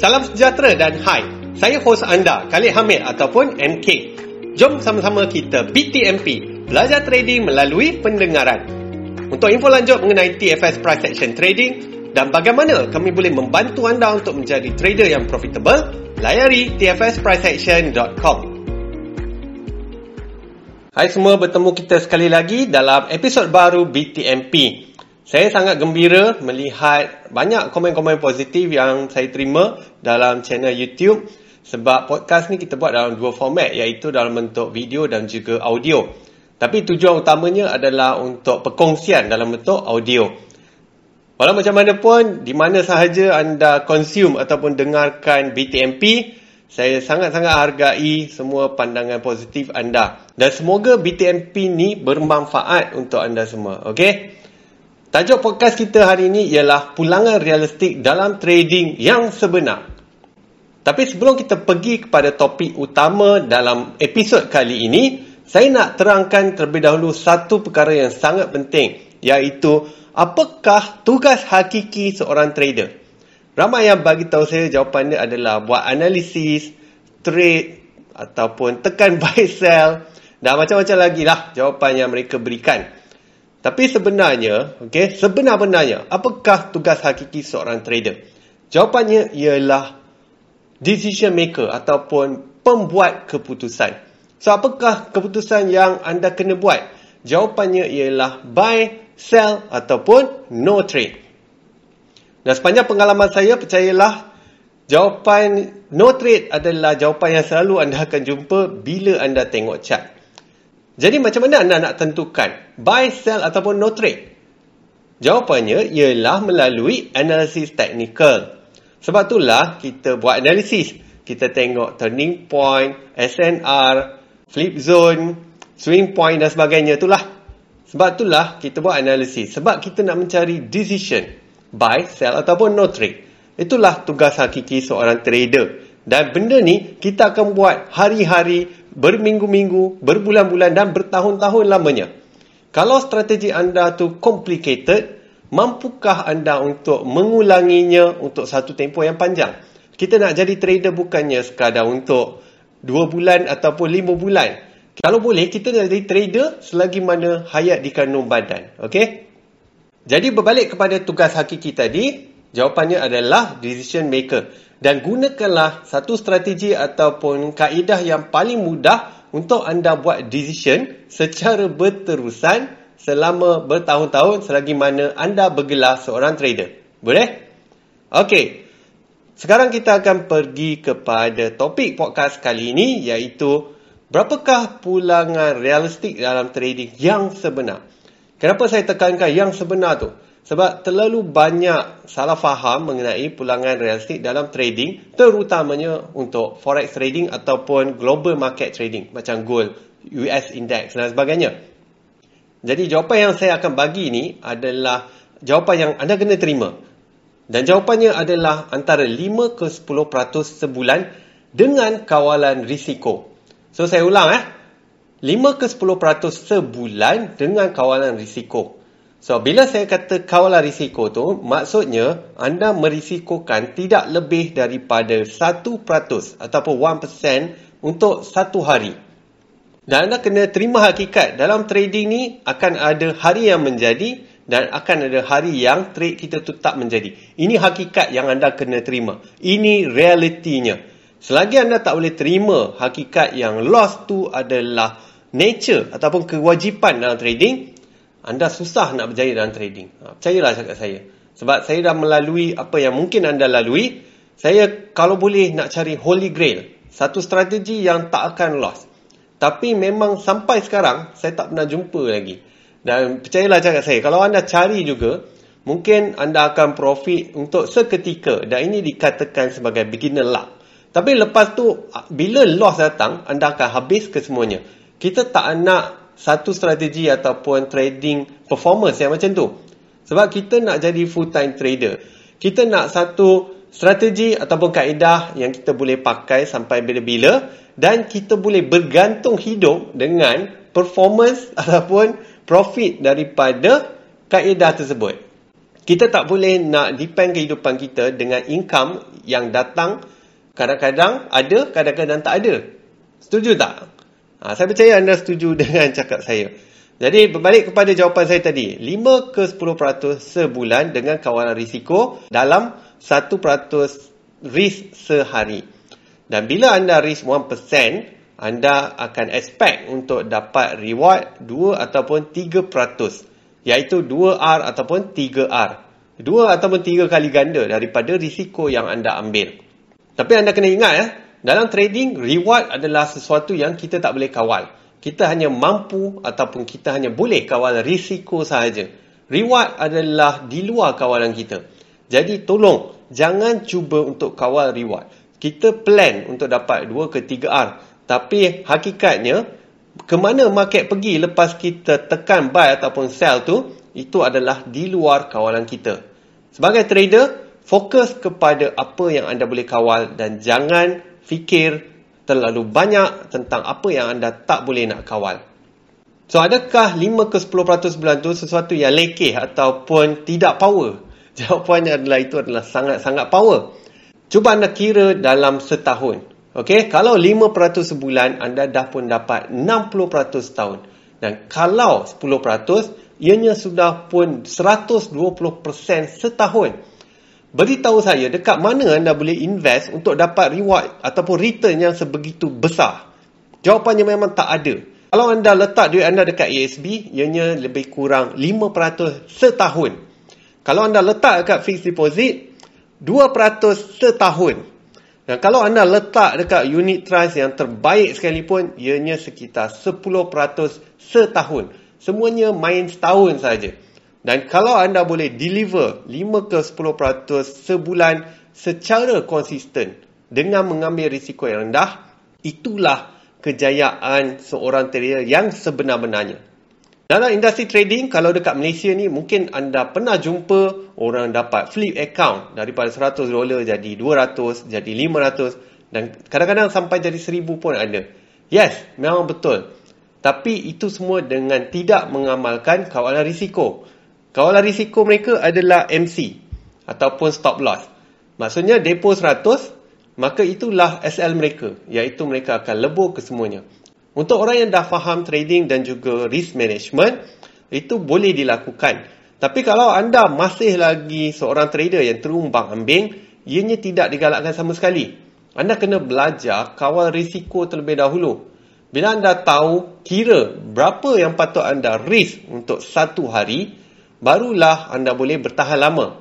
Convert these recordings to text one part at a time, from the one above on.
Salam sejahtera dan hai. Saya hos anda, Khalid Hamid ataupun MK. Jom sama-sama kita BTMP, belajar trading melalui pendengaran. Untuk info lanjut mengenai TFS Price Action Trading dan bagaimana kami boleh membantu anda untuk menjadi trader yang profitable, layari tfspriceaction.com. Hai semua, bertemu kita sekali lagi dalam episod baru BTMP. Saya sangat gembira melihat banyak komen-komen positif yang saya terima dalam channel YouTube sebab podcast ni kita buat dalam dua format iaitu dalam bentuk video dan juga audio. Tapi tujuan utamanya adalah untuk perkongsian dalam bentuk audio. Walau macam mana pun, di mana sahaja anda consume ataupun dengarkan BTMP, saya sangat-sangat hargai semua pandangan positif anda. Dan semoga BTMP ni bermanfaat untuk anda semua. Okay? Tajuk podcast kita hari ini ialah pulangan realistik dalam trading yang sebenar. Tapi sebelum kita pergi kepada topik utama dalam episod kali ini, saya nak terangkan terlebih dahulu satu perkara yang sangat penting, iaitu apakah tugas hakiki seorang trader? Ramai yang bagi tahu saya jawapan dia adalah buat analisis, trade ataupun tekan buy sell dan macam-macam lagi lah jawapan yang mereka berikan. Tapi sebenarnya, okey, sebenar-benarnya, apakah tugas hakiki seorang trader? Jawapannya ialah decision maker ataupun pembuat keputusan. So, apakah keputusan yang anda kena buat? Jawapannya ialah buy, sell ataupun no trade. Dan sepanjang pengalaman saya, percayalah, jawapan no trade adalah jawapan yang selalu anda akan jumpa bila anda tengok chart. Jadi macam mana anda nak tentukan buy, sell ataupun no trade? Jawapannya ialah melalui analisis teknikal. Sebab itulah kita buat analisis. Kita tengok turning point, SNR, flip zone, swing point dan sebagainya itulah. Sebab itulah kita buat analisis. Sebab kita nak mencari decision buy, sell ataupun no trade. Itulah tugas hakiki seorang trader. Dan benda ni kita akan buat hari-hari berminggu-minggu, berbulan-bulan dan bertahun-tahun lamanya. Kalau strategi anda tu complicated, mampukah anda untuk mengulanginya untuk satu tempoh yang panjang? Kita nak jadi trader bukannya sekadar untuk dua bulan ataupun lima bulan. Kalau boleh, kita nak jadi trader selagi mana hayat di kandung badan. Okay? Jadi berbalik kepada tugas hakiki tadi, jawapannya adalah decision maker dan gunakanlah satu strategi ataupun kaedah yang paling mudah untuk anda buat decision secara berterusan selama bertahun-tahun selagi mana anda bergelar seorang trader. Boleh? Okey. Sekarang kita akan pergi kepada topik podcast kali ini iaitu berapakah pulangan realistik dalam trading yang sebenar. Kenapa saya tekankan yang sebenar tu? Sebab terlalu banyak salah faham mengenai pulangan realistik dalam trading terutamanya untuk forex trading ataupun global market trading macam gold, US index dan sebagainya. Jadi jawapan yang saya akan bagi ni adalah jawapan yang anda kena terima. Dan jawapannya adalah antara 5 ke 10% sebulan dengan kawalan risiko. So saya ulang eh. 5 ke 10% sebulan dengan kawalan risiko. So, bila saya kata kawalan risiko tu, maksudnya anda merisikokan tidak lebih daripada 1% ataupun 1% untuk satu hari. Dan anda kena terima hakikat dalam trading ni akan ada hari yang menjadi dan akan ada hari yang trade kita tu tak menjadi. Ini hakikat yang anda kena terima. Ini realitinya. Selagi anda tak boleh terima hakikat yang loss tu adalah nature ataupun kewajipan dalam trading, anda susah nak berjaya dalam trading. Ha, percayalah cakap saya. Sebab saya dah melalui apa yang mungkin anda lalui. Saya kalau boleh nak cari holy grail. Satu strategi yang tak akan loss. Tapi memang sampai sekarang saya tak pernah jumpa lagi. Dan percayalah cakap saya. Kalau anda cari juga. Mungkin anda akan profit untuk seketika. Dan ini dikatakan sebagai beginner luck. Tapi lepas tu bila loss datang. Anda akan habis ke semuanya. Kita tak nak satu strategi ataupun trading performance yang macam tu. Sebab kita nak jadi full time trader. Kita nak satu strategi ataupun kaedah yang kita boleh pakai sampai bila-bila dan kita boleh bergantung hidup dengan performance ataupun profit daripada kaedah tersebut. Kita tak boleh nak depend kehidupan kita dengan income yang datang kadang-kadang ada, kadang-kadang tak ada. Setuju tak? Ha, saya percaya anda setuju dengan cakap saya. Jadi berbalik kepada jawapan saya tadi, 5 ke 10% sebulan dengan kawalan risiko dalam 1% risk sehari. Dan bila anda risk 1%, anda akan expect untuk dapat reward 2 ataupun 3%, iaitu 2R ataupun 3R. 2 ataupun 3 kali ganda daripada risiko yang anda ambil. Tapi anda kena ingat ya, dalam trading reward adalah sesuatu yang kita tak boleh kawal kita hanya mampu ataupun kita hanya boleh kawal risiko sahaja. Reward adalah di luar kawalan kita. Jadi tolong jangan cuba untuk kawal reward. Kita plan untuk dapat 2 ke 3 R. Tapi hakikatnya ke mana market pergi lepas kita tekan buy ataupun sell tu itu adalah di luar kawalan kita. Sebagai trader, fokus kepada apa yang anda boleh kawal dan jangan fikir terlalu banyak tentang apa yang anda tak boleh nak kawal. So, adakah 5 ke 10% sebulan tu sesuatu yang lekeh ataupun tidak power? Jawapannya adalah itu adalah sangat-sangat power. Cuba anda kira dalam setahun. Okay? Kalau 5% sebulan, anda dah pun dapat 60% setahun. Dan kalau 10%, ianya sudah pun 120% setahun. Beritahu saya dekat mana anda boleh invest untuk dapat reward ataupun return yang sebegitu besar. Jawapannya memang tak ada. Kalau anda letak duit anda dekat ASB, ianya lebih kurang 5% setahun. Kalau anda letak dekat fixed deposit, 2% setahun. Dan kalau anda letak dekat unit trust yang terbaik sekalipun, ianya sekitar 10% setahun. Semuanya main setahun saja. Dan kalau anda boleh deliver 5 ke 10% sebulan secara konsisten dengan mengambil risiko yang rendah, itulah kejayaan seorang trader yang sebenar-benarnya. Dalam industri trading, kalau dekat Malaysia ni, mungkin anda pernah jumpa orang dapat flip account daripada 100 dolar jadi 200, jadi 500 dan kadang-kadang sampai jadi 1000 pun ada. Yes, memang betul. Tapi itu semua dengan tidak mengamalkan kawalan risiko. Kawalan risiko mereka adalah MC ataupun stop loss. Maksudnya depo 100, maka itulah SL mereka, iaitu mereka akan lebur ke semuanya. Untuk orang yang dah faham trading dan juga risk management, itu boleh dilakukan. Tapi kalau anda masih lagi seorang trader yang terumbang ambing, ianya tidak digalakkan sama sekali. Anda kena belajar kawal risiko terlebih dahulu. Bila anda tahu kira berapa yang patut anda risk untuk satu hari, barulah anda boleh bertahan lama.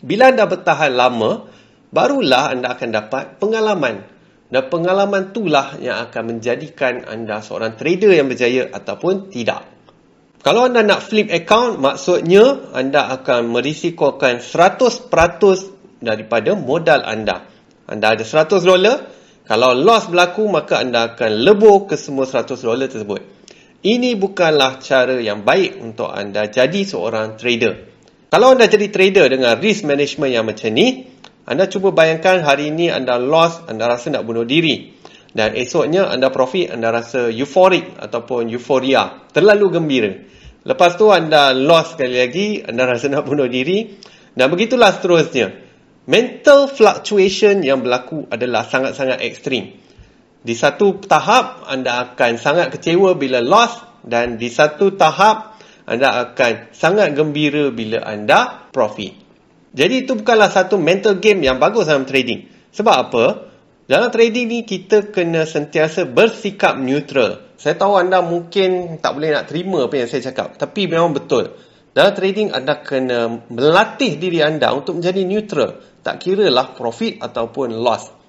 Bila anda bertahan lama, barulah anda akan dapat pengalaman. Dan pengalaman itulah yang akan menjadikan anda seorang trader yang berjaya ataupun tidak. Kalau anda nak flip account, maksudnya anda akan merisikokan 100% daripada modal anda. Anda ada 100 dolar, kalau loss berlaku, maka anda akan lebur ke semua 100 dolar tersebut. Ini bukanlah cara yang baik untuk anda jadi seorang trader. Kalau anda jadi trader dengan risk management yang macam ni, anda cuba bayangkan hari ini anda loss, anda rasa nak bunuh diri. Dan esoknya anda profit, anda rasa euphoric ataupun euphoria, terlalu gembira. Lepas tu anda loss sekali lagi, anda rasa nak bunuh diri. Dan begitulah seterusnya. Mental fluctuation yang berlaku adalah sangat-sangat ekstrim. Di satu tahap anda akan sangat kecewa bila loss dan di satu tahap anda akan sangat gembira bila anda profit. Jadi itu bukanlah satu mental game yang bagus dalam trading. Sebab apa? Dalam trading ni kita kena sentiasa bersikap neutral. Saya tahu anda mungkin tak boleh nak terima apa yang saya cakap. Tapi memang betul. Dalam trading anda kena melatih diri anda untuk menjadi neutral. Tak kira lah profit ataupun loss.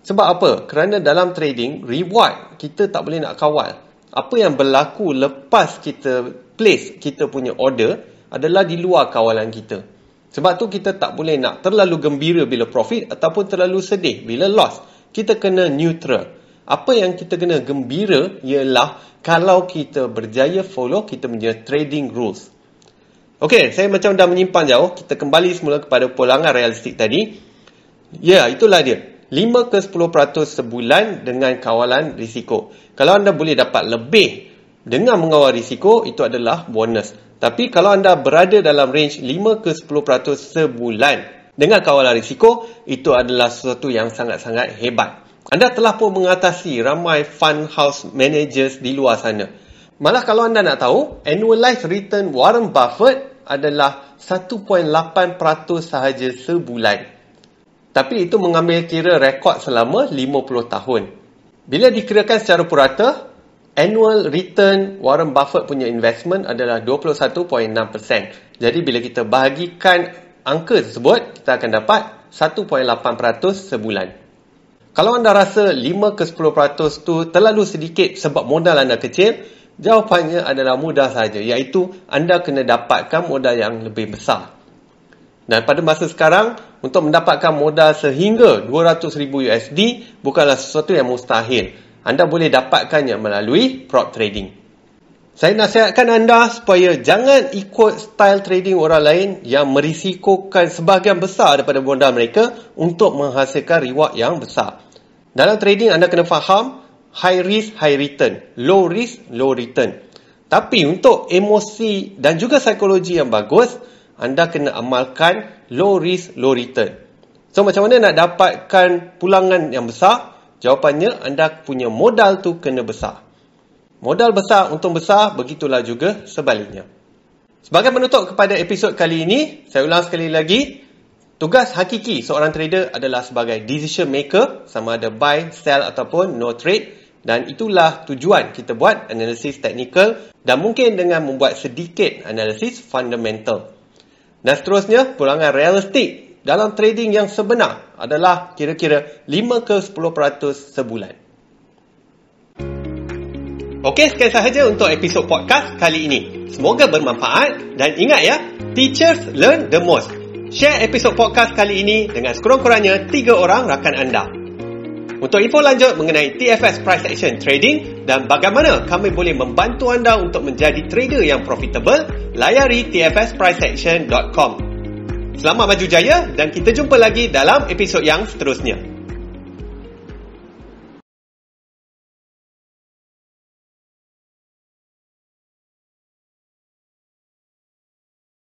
Sebab apa? Kerana dalam trading, reward kita tak boleh nak kawal. Apa yang berlaku lepas kita place kita punya order adalah di luar kawalan kita. Sebab tu kita tak boleh nak terlalu gembira bila profit ataupun terlalu sedih bila loss. Kita kena neutral. Apa yang kita kena gembira ialah kalau kita berjaya follow kita punya trading rules. Okey, saya macam dah menyimpan jauh. Kita kembali semula kepada pulangan realistik tadi. Ya, itulah dia. 5 ke 10% sebulan dengan kawalan risiko. Kalau anda boleh dapat lebih dengan mengawal risiko, itu adalah bonus. Tapi kalau anda berada dalam range 5 ke 10% sebulan dengan kawalan risiko, itu adalah sesuatu yang sangat-sangat hebat. Anda telah pun mengatasi ramai fund house managers di luar sana. Malah kalau anda nak tahu, annualized return Warren Buffett adalah 1.8% sahaja sebulan. Tapi itu mengambil kira rekod selama 50 tahun. Bila dikirakan secara purata, annual return Warren Buffett punya investment adalah 21.6%. Jadi bila kita bahagikan angka tersebut, kita akan dapat 1.8% sebulan. Kalau anda rasa 5 ke 10% tu terlalu sedikit sebab modal anda kecil, jawapannya adalah mudah saja iaitu anda kena dapatkan modal yang lebih besar. Dan pada masa sekarang, untuk mendapatkan modal sehingga 200,000 USD bukanlah sesuatu yang mustahil. Anda boleh dapatkannya melalui prop trading. Saya nasihatkan anda supaya jangan ikut style trading orang lain yang merisikokan sebahagian besar daripada modal mereka untuk menghasilkan reward yang besar. Dalam trading anda kena faham high risk, high return. Low risk, low return. Tapi untuk emosi dan juga psikologi yang bagus, anda kena amalkan low risk, low return. So macam mana nak dapatkan pulangan yang besar? Jawapannya anda punya modal tu kena besar. Modal besar untung besar, begitulah juga sebaliknya. Sebagai penutup kepada episod kali ini, saya ulang sekali lagi, tugas hakiki seorang trader adalah sebagai decision maker, sama ada buy, sell ataupun no trade. Dan itulah tujuan kita buat analisis teknikal dan mungkin dengan membuat sedikit analisis fundamental. Dan seterusnya, pulangan realistik dalam trading yang sebenar adalah kira-kira 5 ke 10% sebulan. Okey, sekian sahaja untuk episod podcast kali ini. Semoga bermanfaat dan ingat ya, teachers learn the most. Share episod podcast kali ini dengan sekurang-kurangnya tiga orang rakan anda. Untuk info lanjut mengenai TFS Price Action Trading dan bagaimana kami boleh membantu anda untuk menjadi trader yang profitable, layari tfspriceaction.com. Selamat maju jaya dan kita jumpa lagi dalam episod yang seterusnya.